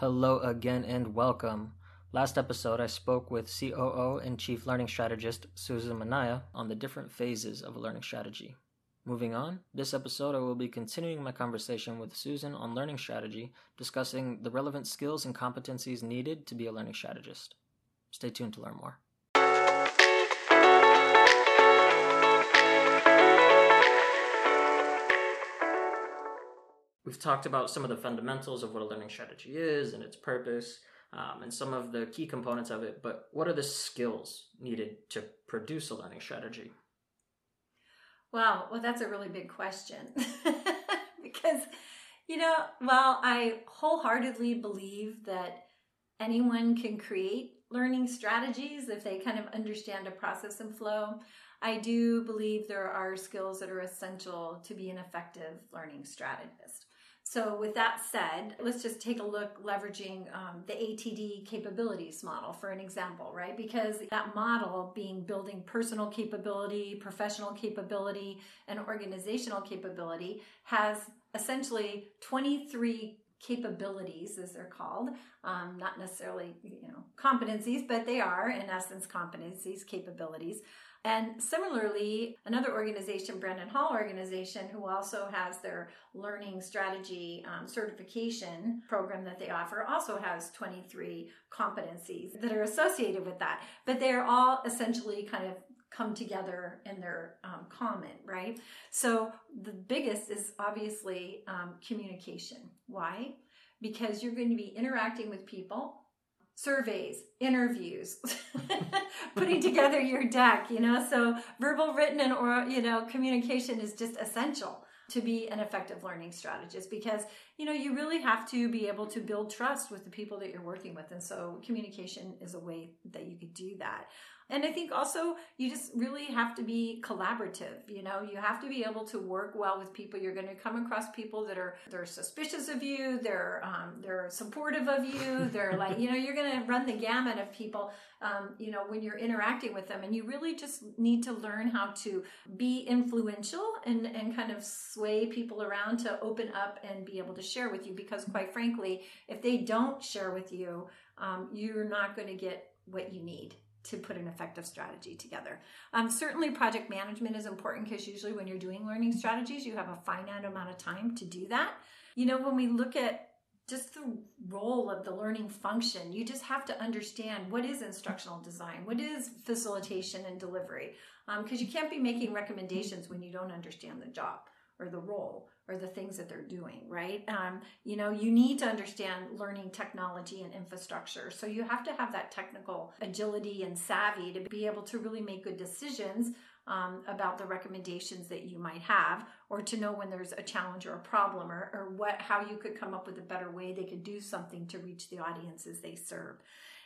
Hello again and welcome. Last episode, I spoke with COO and Chief Learning Strategist Susan Minaya on the different phases of a learning strategy. Moving on, this episode I will be continuing my conversation with Susan on learning strategy, discussing the relevant skills and competencies needed to be a learning strategist. Stay tuned to learn more. Talked about some of the fundamentals of what a learning strategy is and its purpose, um, and some of the key components of it. But what are the skills needed to produce a learning strategy? Wow, well, that's a really big question because, you know, while I wholeheartedly believe that anyone can create learning strategies if they kind of understand a process and flow, I do believe there are skills that are essential to be an effective learning strategist. So, with that said, let's just take a look leveraging um, the ATD capabilities model for an example, right? Because that model being building personal capability, professional capability, and organizational capability has essentially 23 capabilities as they're called um, not necessarily you know competencies but they are in essence competencies capabilities and similarly, another organization, Brandon Hall Organization, who also has their learning strategy um, certification program that they offer, also has 23 competencies that are associated with that. But they're all essentially kind of come together in their um, common, right? So the biggest is obviously um, communication. Why? Because you're going to be interacting with people surveys, interviews, putting together your deck, you know. So verbal, written, and or you know, communication is just essential to be an effective learning strategist because you know you really have to be able to build trust with the people that you're working with and so communication is a way that you could do that and I think also you just really have to be collaborative. You know, you have to be able to work well with people. You're going to come across people that are they're suspicious of you. They're um, they're supportive of you. They're like you know you're going to run the gamut of people. Um, you know when you're interacting with them, and you really just need to learn how to be influential and and kind of sway people around to open up and be able to share with you. Because quite frankly, if they don't share with you, um, you're not going to get what you need to put an effective strategy together. Um, certainly, project management is important because usually when you're doing learning strategies, you have a finite amount of time to do that. You know, when we look at just the role of the learning function, you just have to understand what is instructional design, what is facilitation and delivery, because um, you can't be making recommendations when you don't understand the job or the role or the things that they're doing, right? Um, you know, you need to understand learning technology and infrastructure. So you have to have that technical agility and savvy to be able to really make good decisions um, about the recommendations that you might have, or to know when there's a challenge or a problem, or, or what how you could come up with a better way they could do something to reach the audiences they serve.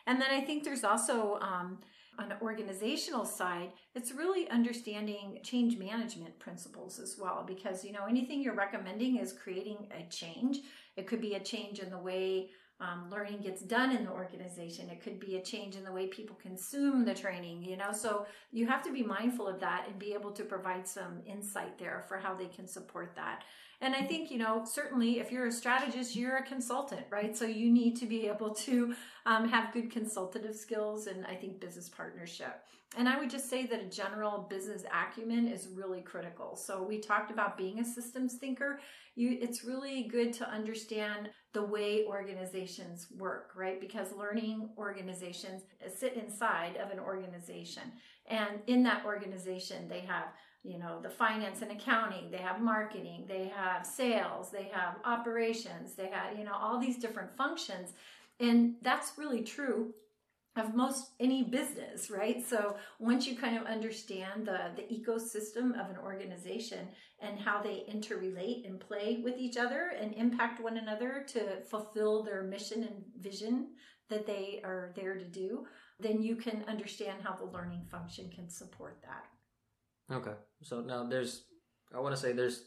And then I think there's also um, on an organizational side, it's really understanding change management principles as well. Because, you know, anything you're recommending is creating a change. It could be a change in the way um, learning gets done in the organization. It could be a change in the way people consume the training, you know. So you have to be mindful of that and be able to provide some insight there for how they can support that. And I think, you know, certainly if you're a strategist, you're a consultant, right? So you need to be able to um, have good consultative skills and I think business partnership. And I would just say that a general business acumen is really critical. So we talked about being a systems thinker. You, it's really good to understand the way organizations work, right? Because learning organizations sit inside of an organization. And in that organization, they have you know the finance and accounting they have marketing they have sales they have operations they have you know all these different functions. And that's really true of most any business right? So once you kind of understand the the ecosystem of an organization and how they interrelate and play with each other and impact one another to fulfill their mission and vision that they are there to do then you can understand how the learning function can support that Okay. So now there's, I want to say there's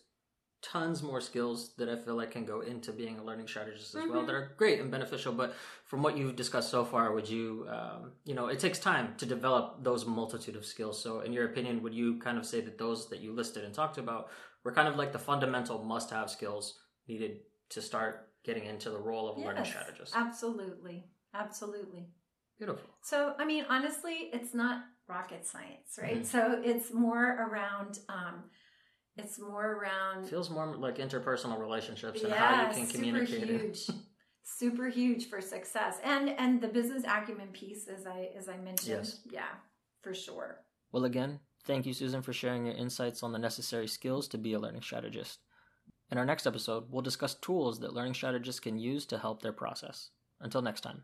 tons more skills that I feel like can go into being a learning strategist as mm-hmm. well that are great and beneficial. But from what you've discussed so far, would you, um, you know, it takes time to develop those multitude of skills. So, in your opinion, would you kind of say that those that you listed and talked about were kind of like the fundamental must have skills needed to start getting into the role of a learning strategist. Absolutely. Absolutely. Beautiful. So, I mean, honestly, it's not rocket science, right? Mhm. So it's more around, um, it's more around, Feels more like interpersonal relationships and how you can super communicate it. huge, super huge for success, and and the business acumen piece, as I as I mentioned, Yes. yeah, for sure. Well, again, thank you, Susan, for sharing your insights on the necessary skills to be a learning strategist. In our next episode, we'll discuss tools that learning strategists can use to help their process. Until next time.